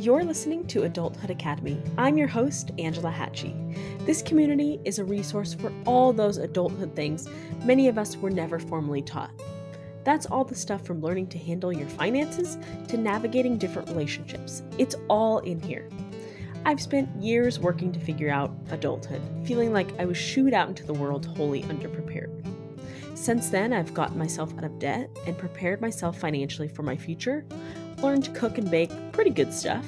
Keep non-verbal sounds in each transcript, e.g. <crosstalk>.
You're listening to Adulthood Academy. I'm your host, Angela Hatchie. This community is a resource for all those adulthood things many of us were never formally taught. That's all the stuff from learning to handle your finances to navigating different relationships. It's all in here. I've spent years working to figure out adulthood, feeling like I was shooed out into the world wholly underprepared. Since then, I've gotten myself out of debt and prepared myself financially for my future, learned to cook and bake pretty good stuff,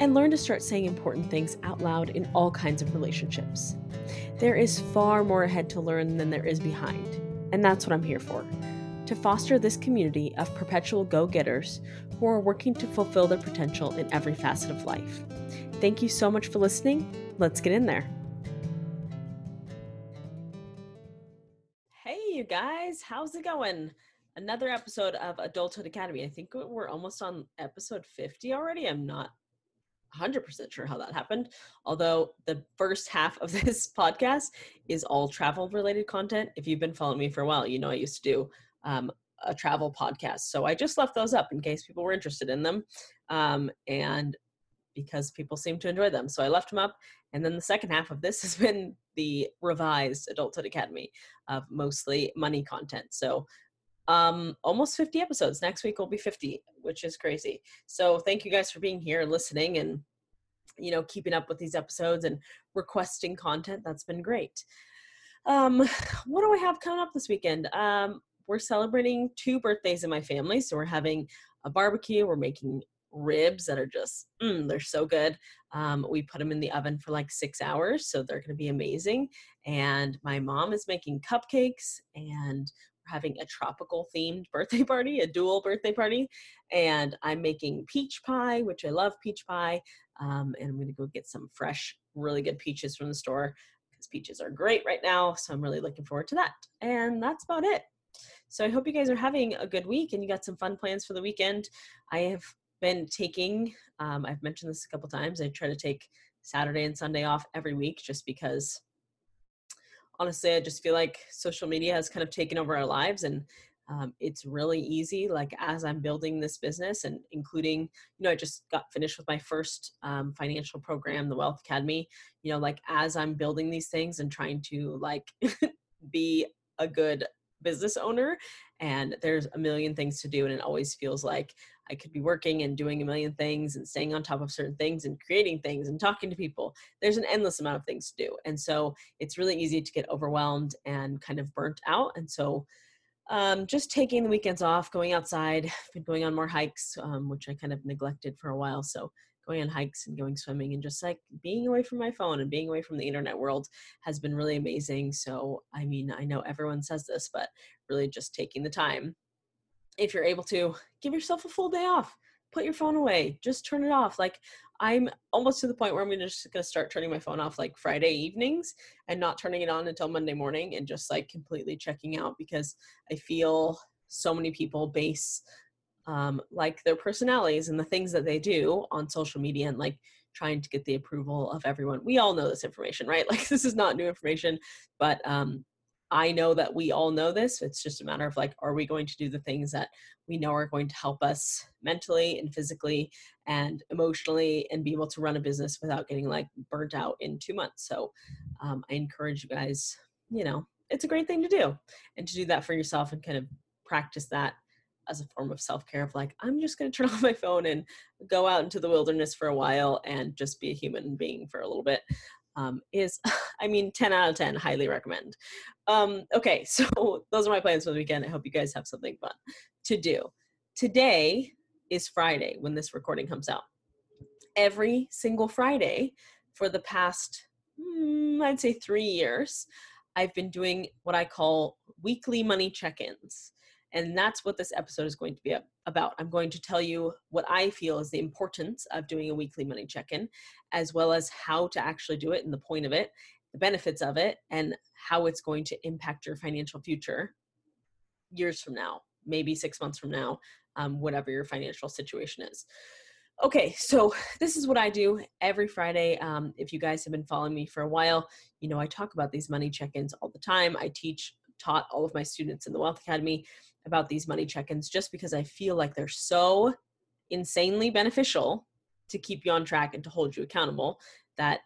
and learned to start saying important things out loud in all kinds of relationships. There is far more ahead to learn than there is behind, and that's what I'm here for to foster this community of perpetual go getters who are working to fulfill their potential in every facet of life. Thank you so much for listening. Let's get in there. Hey, you guys, how's it going? Another episode of Adulthood Academy. I think we're almost on episode 50 already. I'm not 100% sure how that happened. Although the first half of <laughs> this podcast is all travel related content. If you've been following me for a while, you know I used to do um, a travel podcast. So I just left those up in case people were interested in them. Um, and because people seem to enjoy them. So I left them up. And then the second half of this <laughs> has been the revised Adulthood Academy of mostly money content. So um, almost 50 episodes. Next week will be 50, which is crazy. So thank you guys for being here, and listening, and you know, keeping up with these episodes and requesting content. That's been great. Um, <sighs> what do I have coming up this weekend? Um, we're celebrating two birthdays in my family. So we're having a barbecue. We're making ribs that are just, mm, they're so good. Um, we put them in the oven for like six hours. So they're going to be amazing. And my mom is making cupcakes and having a tropical themed birthday party, a dual birthday party. And I'm making peach pie, which I love peach pie. Um, and I'm going to go get some fresh, really good peaches from the store because peaches are great right now. So I'm really looking forward to that. And that's about it. So I hope you guys are having a good week and you got some fun plans for the weekend. I have been taking, um, I've mentioned this a couple times, I try to take Saturday and Sunday off every week just because honestly, I just feel like social media has kind of taken over our lives and um, it's really easy like as i'm building this business and including you know i just got finished with my first um, financial program the wealth academy you know like as i'm building these things and trying to like <laughs> be a good business owner and there's a million things to do and it always feels like i could be working and doing a million things and staying on top of certain things and creating things and talking to people there's an endless amount of things to do and so it's really easy to get overwhelmed and kind of burnt out and so um, just taking the weekends off going outside <sighs> been going on more hikes um, which i kind of neglected for a while so going on hikes and going swimming and just like being away from my phone and being away from the internet world has been really amazing. So, I mean, I know everyone says this, but really just taking the time, if you're able to, give yourself a full day off. Put your phone away. Just turn it off. Like I'm almost to the point where I'm just gonna start turning my phone off like Friday evenings and not turning it on until Monday morning and just like completely checking out because I feel so many people base um, like their personalities and the things that they do on social media and like trying to get the approval of everyone. We all know this information, right? <laughs> Like this is not new information, but um, I know that we all know this. It's just a matter of like, are we going to do the things that we know are going to help us mentally and physically and emotionally and be able to run a business without getting like burnt out in two months? So um, I encourage you guys, you know, it's a great thing to do and to do that for yourself and kind of practice that as a form of self-care of like i'm just going <laughs> to turn off my phone and go out into the wilderness for a while and just be a human being for a little bit um, is <laughs> i mean 10 out of 10 highly recommend. Um, okay <laughs> so those are my plans for the weekend. I hope you guys have something fun to do. Today is friday when this recording comes out. Every single friday for the past mm, i'd say three years i've been doing what i call weekly money check-ins and that's what this episode is going to be about. I'm going to tell you what I feel is the importance of doing a weekly money check in, as well as how to actually do it and the point of it, the benefits of it, and how it's going to impact your financial future years from now, maybe six months from now, um, whatever your financial situation is. Okay, so this is what I do every Friday. Um, if you guys have been following me for a while, you know I talk about these money check ins all the time. I teach taught all of my students in the Wealth Academy about these money check ins just because I feel like they're so insanely beneficial to keep you on track and to hold you accountable that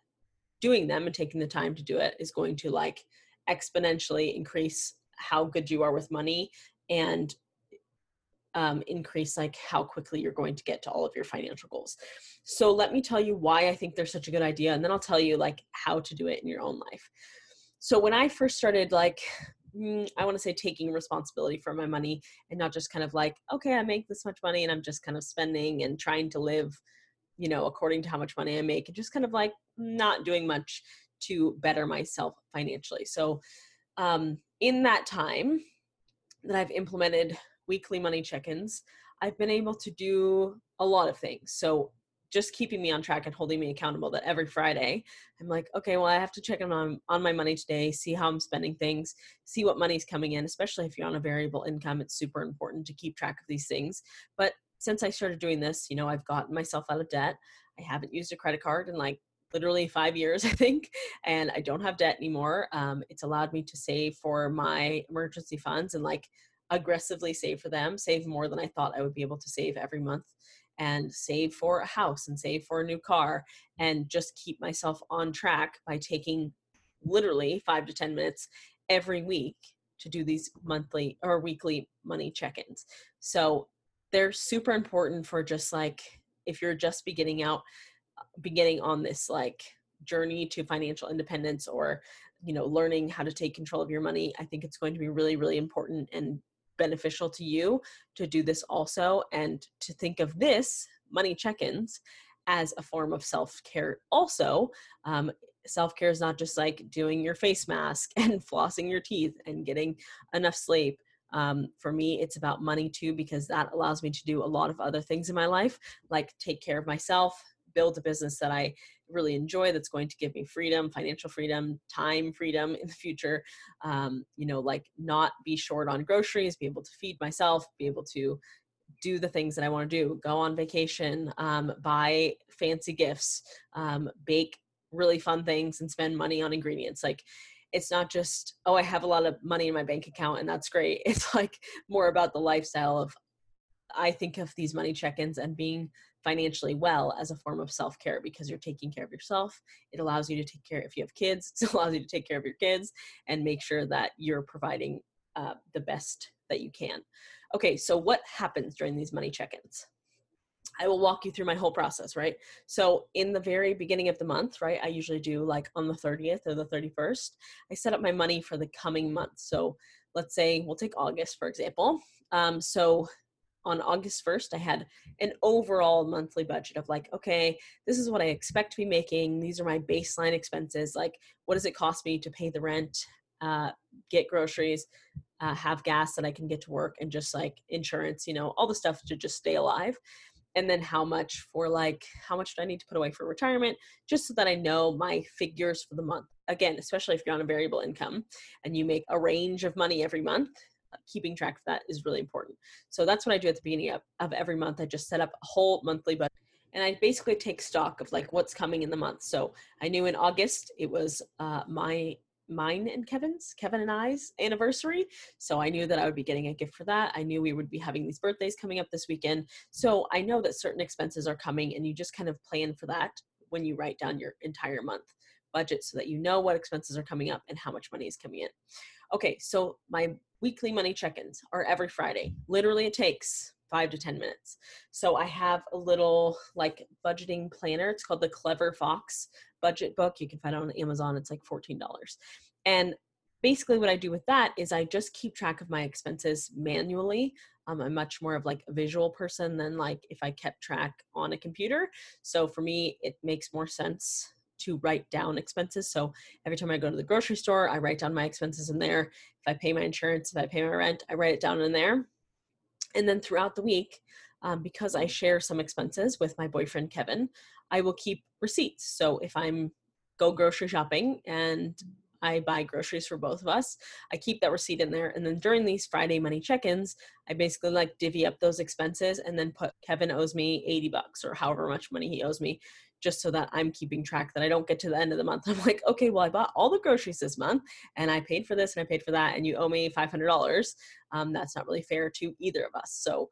doing them and taking the time to do it is going to like exponentially increase how good you are with money and um, increase like how quickly you're going to get to all of your financial goals. So let me tell you why i think they're such a good idea and then i'll tell you like how to do it in your own life. So when i first started like i want to say taking responsibility for my money and not just kind of like okay i make this much money and i'm just kind of spending and trying to live you know according to how much money i make and just kind of like not doing much to better myself financially. So um, in that time that i've implemented weekly money check-ins i've been able to do a lot of things. So just keeping me on track and holding me accountable that every friday i'm like okay well i have to check on, on my money today see how i'm spending things see what money's coming in especially if you're on a variable income it's super important to keep track of these things. But since i started doing this you know i've gotten myself out of debt. I haven't used a credit card in like literally five years, <laughs> I think, and I don't have debt anymore. Um, it's allowed me to save for my emergency funds and like aggressively save for them, save more than I thought I would be able to save every month, and save for a house and save for a new car, and just keep myself on track by taking literally five to 10 minutes every week to do these monthly or weekly money check ins. So they're super important for just like if you're just beginning out, uh, beginning on this like journey to financial independence or you know learning how to take control of your money i think it's going to be really really important and beneficial to you to do this also and to think of this money check-ins as a form of self-care also um, self-care is not just like doing your face mask <laughs> and flossing your teeth and getting enough sleep. Um, for me it's about money too because that allows me to do a lot of other things in my life like take care of myself build a business that i really enjoy that's going to give me freedom financial freedom time freedom in the future um, you know like not be short on groceries be able to feed myself be able to do the things that i want to do go on vacation um, buy fancy gifts um, bake really fun things and spend money on ingredients. Like it's not just oh i have a lot of money in my bank account and that's great. <laughs> It's like more about the lifestyle of i think of these money check-ins and being financially well as a form of self-care because you're taking care of yourself it allows you to take care if you have kids <laughs> it allows you to take care of your kids and make sure that you're providing uh, the best that you can okay so what happens during these money check-ins I will walk you through my whole process, right? So, in the very beginning of the month, right, I usually do like on the 30th or the 31st, I set up my money for the coming month. So, let's say we'll take August, for example. Um, so, on August 1st, I had an overall monthly budget of like, okay, this is what I expect to be making. These are my baseline expenses. Like, what does it cost me to pay the rent, uh, get groceries, uh, have gas that I can get to work, and just like insurance, you know, all the stuff to just stay alive. And then how much for like, how much do I need to put away for retirement, just so that I know my figures for the month. Again, especially if you're on a variable income and you make a range of money every month, keeping track of that is really important. So that's what I do at the beginning of, of every month. I just set up a whole monthly budget and I basically take stock of like what's coming in the month. So I knew in August it was uh, my mine and Kevin's, Kevin and I's anniversary. So I knew that I would be getting a gift for that. I knew we would be having these birthdays coming up this weekend. So I know that certain expenses are coming and you just kind of plan for that when you write down your entire month budget so that you know what expenses are coming up and how much money is coming in. Okay, so my weekly money check-ins are every Friday. Literally it takes 5 to 10 minutes. So I have a little like budgeting planner. It's called the Clever Fox budget book. You can find it on Amazon. It's like $14. And basically what I do with that is I just keep track of my expenses manually. Um, I'm much more of like a visual person than like if I kept track on a computer. So for me, it makes more sense to write down expenses. So every time I go to the grocery store, I write down my expenses in there. If I pay my insurance, if I pay my rent, I write it down in there. And then throughout the week, um, because I share some expenses with my boyfriend Kevin, I will keep receipts. So if I'm go grocery shopping and I buy groceries for both of us. I keep that receipt in there. And then during these Friday money check ins, I basically like divvy up those expenses and then put Kevin owes me 80 bucks or however much money he owes me just so that I'm keeping track that I don't get to the end of the month. <laughs> I'm like, okay, well, I bought all the groceries this month and I paid for this and I paid for that, and you owe me $500. Um, that's not really fair to either of us. So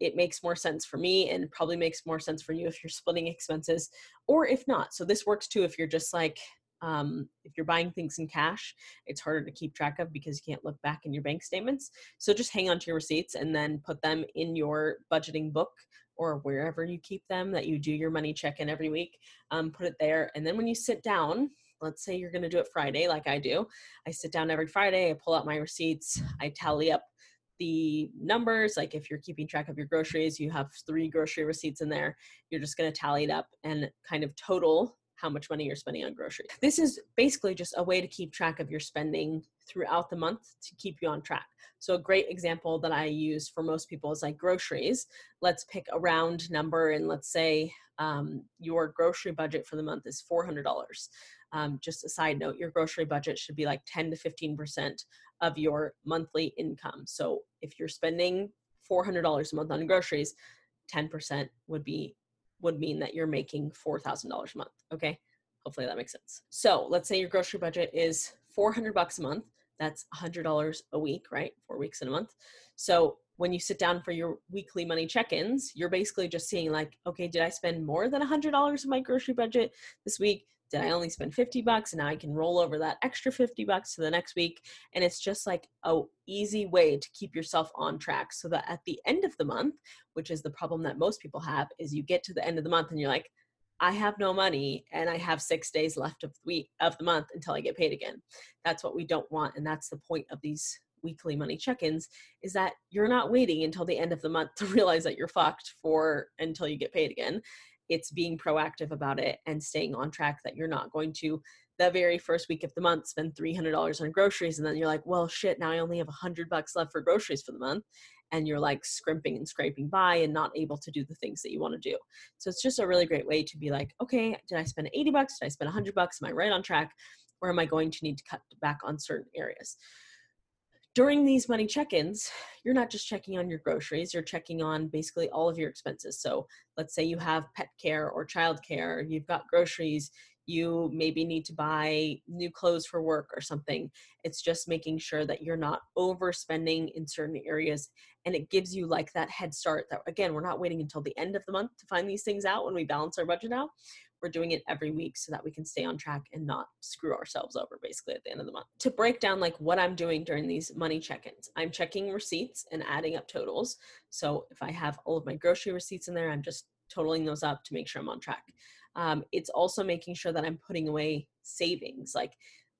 it makes more sense for me and probably makes more sense for you if you're splitting expenses or if not. So this works too if you're just like um, if you're buying things in cash, it's harder to keep track of because you can't look back in your bank statements. So just hang on to your receipts and then put them in your budgeting book or wherever you keep them that you do your money check in every week. Um, put it there. And then when you sit down, let's say you're going to do it Friday, like I do, I sit down every Friday, I pull out my receipts, I tally up the numbers like if you're keeping track of your groceries you have three grocery receipts in there you're just going to tally it up and kind of total how much money you're spending on groceries. This is basically just a way to keep track of your spending throughout the month to keep you on track. So, a great example that I use for most people is like groceries. Let's pick a round number and let's say um, your grocery budget for the month is $400. Um, just a side note, your grocery budget should be like 10 to 15% of your monthly income. So, if you're spending $400 a month on groceries, 10% would be would mean that you're making $4,000 a month. Okay. Hopefully that makes sense. So let's say your grocery budget is 400 bucks a month. That's $100 a week, right? Four weeks in a month. So when you sit down for your weekly money check-ins, you're basically just seeing like, okay, did I spend more than $100 in my grocery budget this week? Did I only spend 50 bucks and now I can roll over that extra 50 bucks to the next week and it's just like a easy way to keep yourself on track so that at the end of the month which is the problem that most people have is you get to the end of the month and you're like I have no money and I have 6 days left of the week of the month until I get paid again. That's what we don't want and that's the point of these weekly money check-ins is that you're not waiting until the end of the month to <laughs> realize that you're fucked for until you get paid again it's being proactive about it and staying on track that you're not going to the very first week of the month spend $300 on groceries and then you're like well shit now i only have 100 bucks left for groceries for the month. And you're like scrimping and scraping by and not able to do the things that you want to do. So it's just a really great way to be like okay did i spend 80 bucks? Did i spend 100 bucks? Am i right on track? Or am i going to need to cut back on certain areas during these money check-ins you're not just checking on your groceries you're checking on basically all of your expenses. So let's say you have pet care or child care you've got groceries you maybe need to buy new clothes for work or something. It's just making sure that you're not overspending in certain areas and it gives you like that head start that again we're not waiting until the end of the month to find these things out when we balance our budget out we're doing it every week so that we can stay on track and not screw ourselves over basically at the end of the month. To break down like what I'm doing during these money check-ins, I'm checking receipts and adding up totals. So if I have all of my grocery receipts in there, I'm just totaling those up to make sure I'm on track. Um, it's also making sure that I'm putting away savings. Like,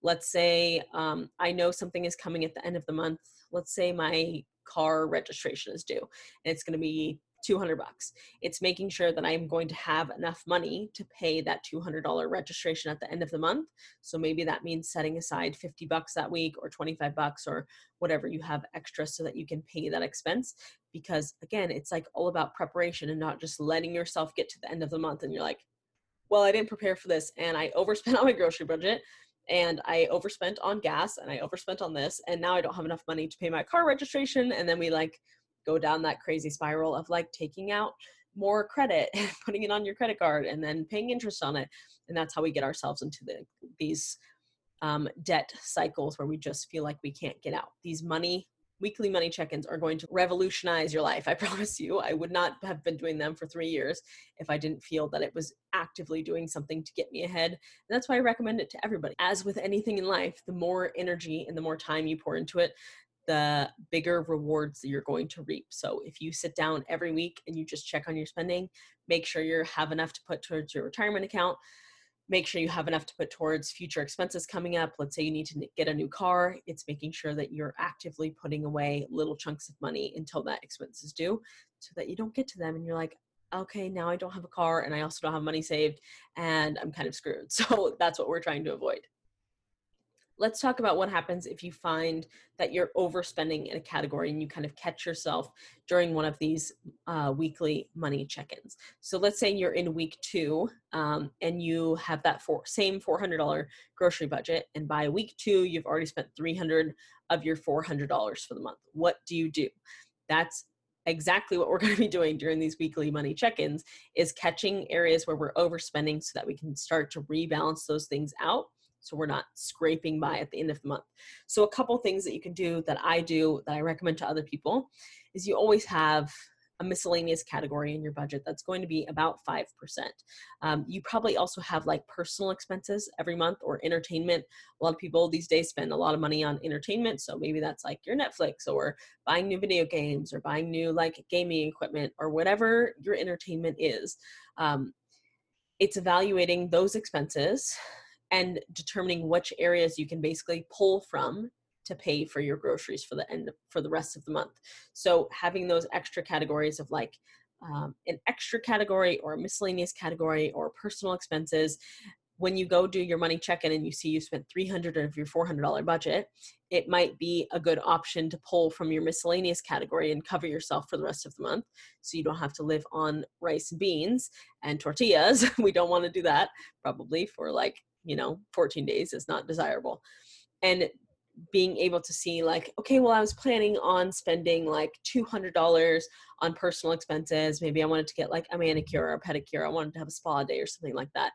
let's say um, I know something is coming at the end of the month. Let's say my car registration is due and it's going to be 200 bucks. It's making sure that I'm going to have enough money to pay that $200 registration at the end of the month. So maybe that means setting aside 50 bucks that week or 25 bucks or whatever you have extra so that you can pay that expense. Because again, it's like all about preparation and not just letting yourself get to the end of the month and you're like, well, I didn't prepare for this and I <laughs> overspent on my grocery budget and I overspent on gas and I overspent on this and now I don't have enough money to pay my car registration and then we like go down that crazy spiral of like taking out more credit <laughs> putting it on your credit card and then paying interest on it and that's how we get ourselves into the these um, debt cycles where we just feel like we can't get out. These money weekly money check-ins are going to revolutionize your life <laughs> i promise you. I would not have been doing them for three years if i didn't feel that it was actively doing something to get me ahead. And that's why i recommend it to everybody. As with anything in life the more energy and the more time you pour into it the bigger rewards that you're going to reap. So if you sit down every week and you just check on your spending, make sure you have enough to put towards your retirement account. Make sure you have enough to put towards future expenses coming up. Let's say you need to get a new car. It's making sure that you're actively putting away little chunks of money until that expense is due so that you don't get to them and you're like, okay, now I don't have a car and I also don't have money saved and I'm kind of screwed. <laughs> So that's what we're trying to avoid let's talk about what happens if you find that you're overspending in a category and you kind of catch yourself during one of these uh, weekly money check-ins. So let's say you're in week two um, and you have that for, same $400 grocery budget and by week two you've already spent 300 of your $400 for the month. What do you do? That's exactly what we're <laughs> going to be doing during these weekly money check-ins is catching areas where we're overspending so that we can start to rebalance those things out so we're not scraping by at the end of the month. So a couple things that you can do that I do that I recommend to other people is you always have a miscellaneous category in your budget that's going to be about 5%. Um, you probably also have like personal expenses every month or entertainment. A lot of people these days spend a lot of money on entertainment. So maybe that's like your Netflix or buying new video games or buying new like gaming equipment or whatever your entertainment is. Um, it's evaluating those expenses and determining which areas you can basically pull from to pay for your groceries for the end for the rest of the month. So having those extra categories of like um, an extra category or a miscellaneous category or personal expenses when you go do your money check-in and you see you spent 300 of your $400 budget it might be a good option to pull from your miscellaneous category and cover yourself for the rest of the month so you don't have to live on rice and beans and tortillas <laughs> we don't want to do that probably for like you know 14 days is not desirable. And being able to see like okay well i was planning on spending like $200 on personal expenses. Maybe i wanted to get like a manicure or a pedicure. I wanted to have a spa day or something like that.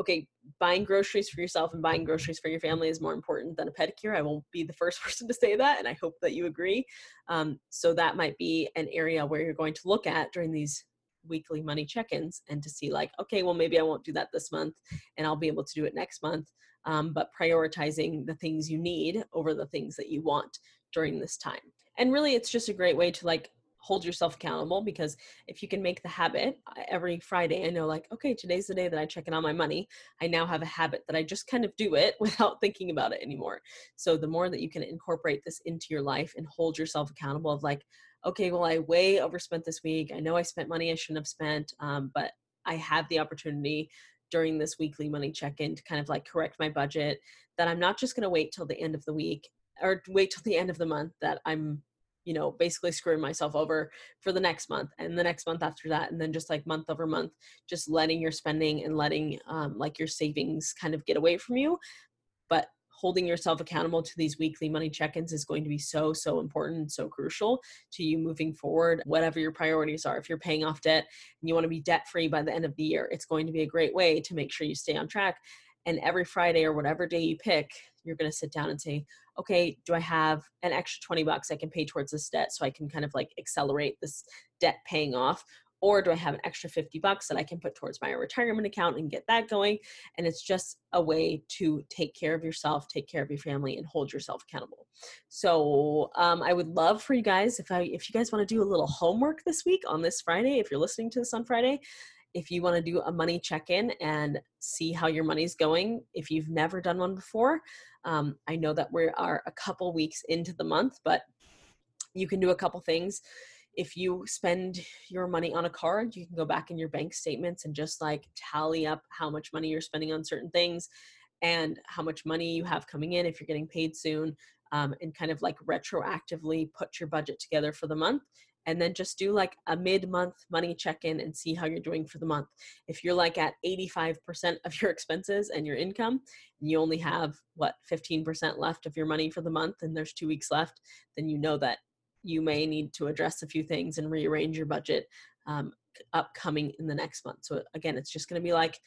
Okay buying groceries for yourself and buying groceries for your family is more important than a pedicure. I won't be the <laughs> first person to say that and i hope that you agree. Um, so that might be an area where you're going to look at during these weekly money check-ins and to see like okay well maybe i won't do that this month and i'll be able to do it next month um, but prioritizing the things you need over the things that you want during this time. And really, it's just a great way to like hold yourself accountable because if you can make the habit every Friday, I know like, okay, today's the day that I check in on my money. I now have a habit that I just kind of do it <laughs> without thinking about it anymore. So the more that you can incorporate this into your life and hold yourself accountable of like, okay, well, I way overspent this week. I know I spent money I shouldn't have spent, um, but I have the opportunity during this weekly money check-in to kind of like correct my budget that i'm not just going to wait till the end of the week or wait till the end of the month that i'm you know basically screwing myself over for the next month and the next month after that and then just like month over month just letting your spending and letting um, like your savings kind of get away from you but holding yourself accountable to these weekly money check-ins is going to be so so important so crucial to you moving forward whatever your priorities are. If you're paying off debt and you want to be debt free by the end of the year it's going to be a great way to make sure you stay on track. And every friday or whatever day you pick you're going to sit down and say okay do i have an extra 20 bucks i can pay towards this debt so i can kind of like accelerate this debt paying off or do I have an extra 50 bucks that I can put towards my retirement account and get that going? And it's just a way to take care of yourself, take care of your family, and hold yourself accountable. So um, I would love for you guys, if I if you guys want to do a little homework this week on this Friday, if you're listening to this on Friday, if you want to do a money check-in and see how your money's going, if you've never done one before, um, I know that we are a couple weeks into the month, but you can do a couple things if you spend your money on a card, you can go back in your bank statements and just like tally up how much money you're spending on certain things and how much money you have coming in if you're getting paid soon, um, and kind of like retroactively put your budget together for the month. And then just do like a mid month money check in and see how you're doing for the month. If you're like at 85% of your expenses and your income, and you only have what 15% left of your money for the month, and there's two weeks left, then you know that you may need to address a few things and rearrange your budget um, upcoming in the next month. So again, it's just going to be like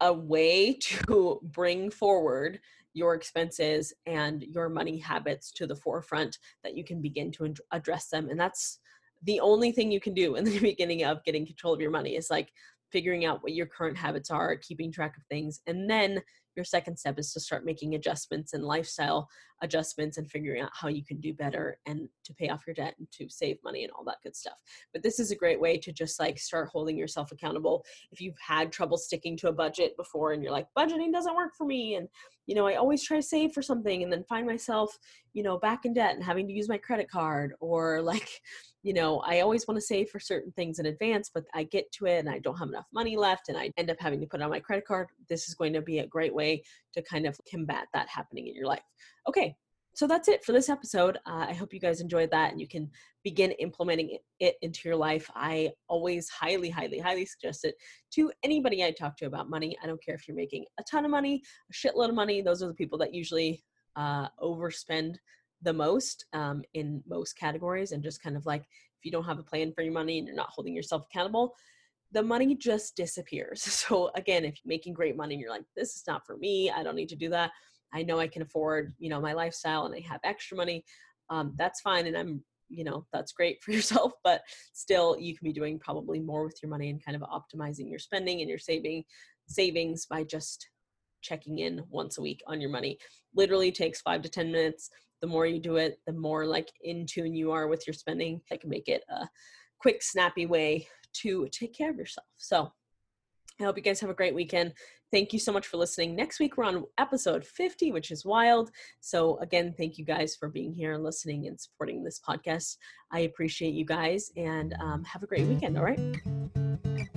a way <laughs> to bring forward your expenses and your money habits to the forefront that you can begin to address them. And that's the only thing you can do in the <laughs> beginning of getting control of your money is like figuring out what your current habits are, keeping track of things, and then your second step is to start making adjustments and lifestyle adjustments and figuring out how you can do better and to pay off your debt and to save money and all that good stuff. But this is a great way to just like start holding yourself accountable. If you've had trouble sticking to a budget before and you're like, budgeting doesn't work for me, and you know, I always try to save for something and then find myself, you know, back in debt and having to use my credit card or <laughs> like, you know, I always want to save for certain things in advance, but I get to it and I don't have enough money left and I end up having to put it on my credit card. This is going to be a great way to kind of combat that happening in your life. Okay, so that's it for this episode. Uh, I hope you guys enjoyed that and you can begin implementing it into your life. I always highly, highly, highly suggest it to anybody I talk to about money. I don't care if you're making a ton of money, a shitload of money. Those are the people that usually uh, overspend the most um, in most categories and just kind of like if you don't have a plan for your money and you're not holding yourself accountable the money just disappears. <laughs> So again if you're making great money and you're like this is not for me i don't need to do that. I know i can afford you know my lifestyle and i have extra money um, that's fine and i'm you know that's great for <laughs> yourself but still you can be doing probably more with your money and kind of optimizing your spending and your saving savings by just checking in once a week on your money. Literally takes five to ten minutes the more you do it the more like in tune you are with your spending can make it a quick snappy way to take care of yourself so i hope you guys have a great weekend Thank you so much for listening. Next week, we're on episode 50, which is wild. So, again, thank you guys for being here and listening and supporting this podcast. I appreciate you guys and um, have a great weekend. All right.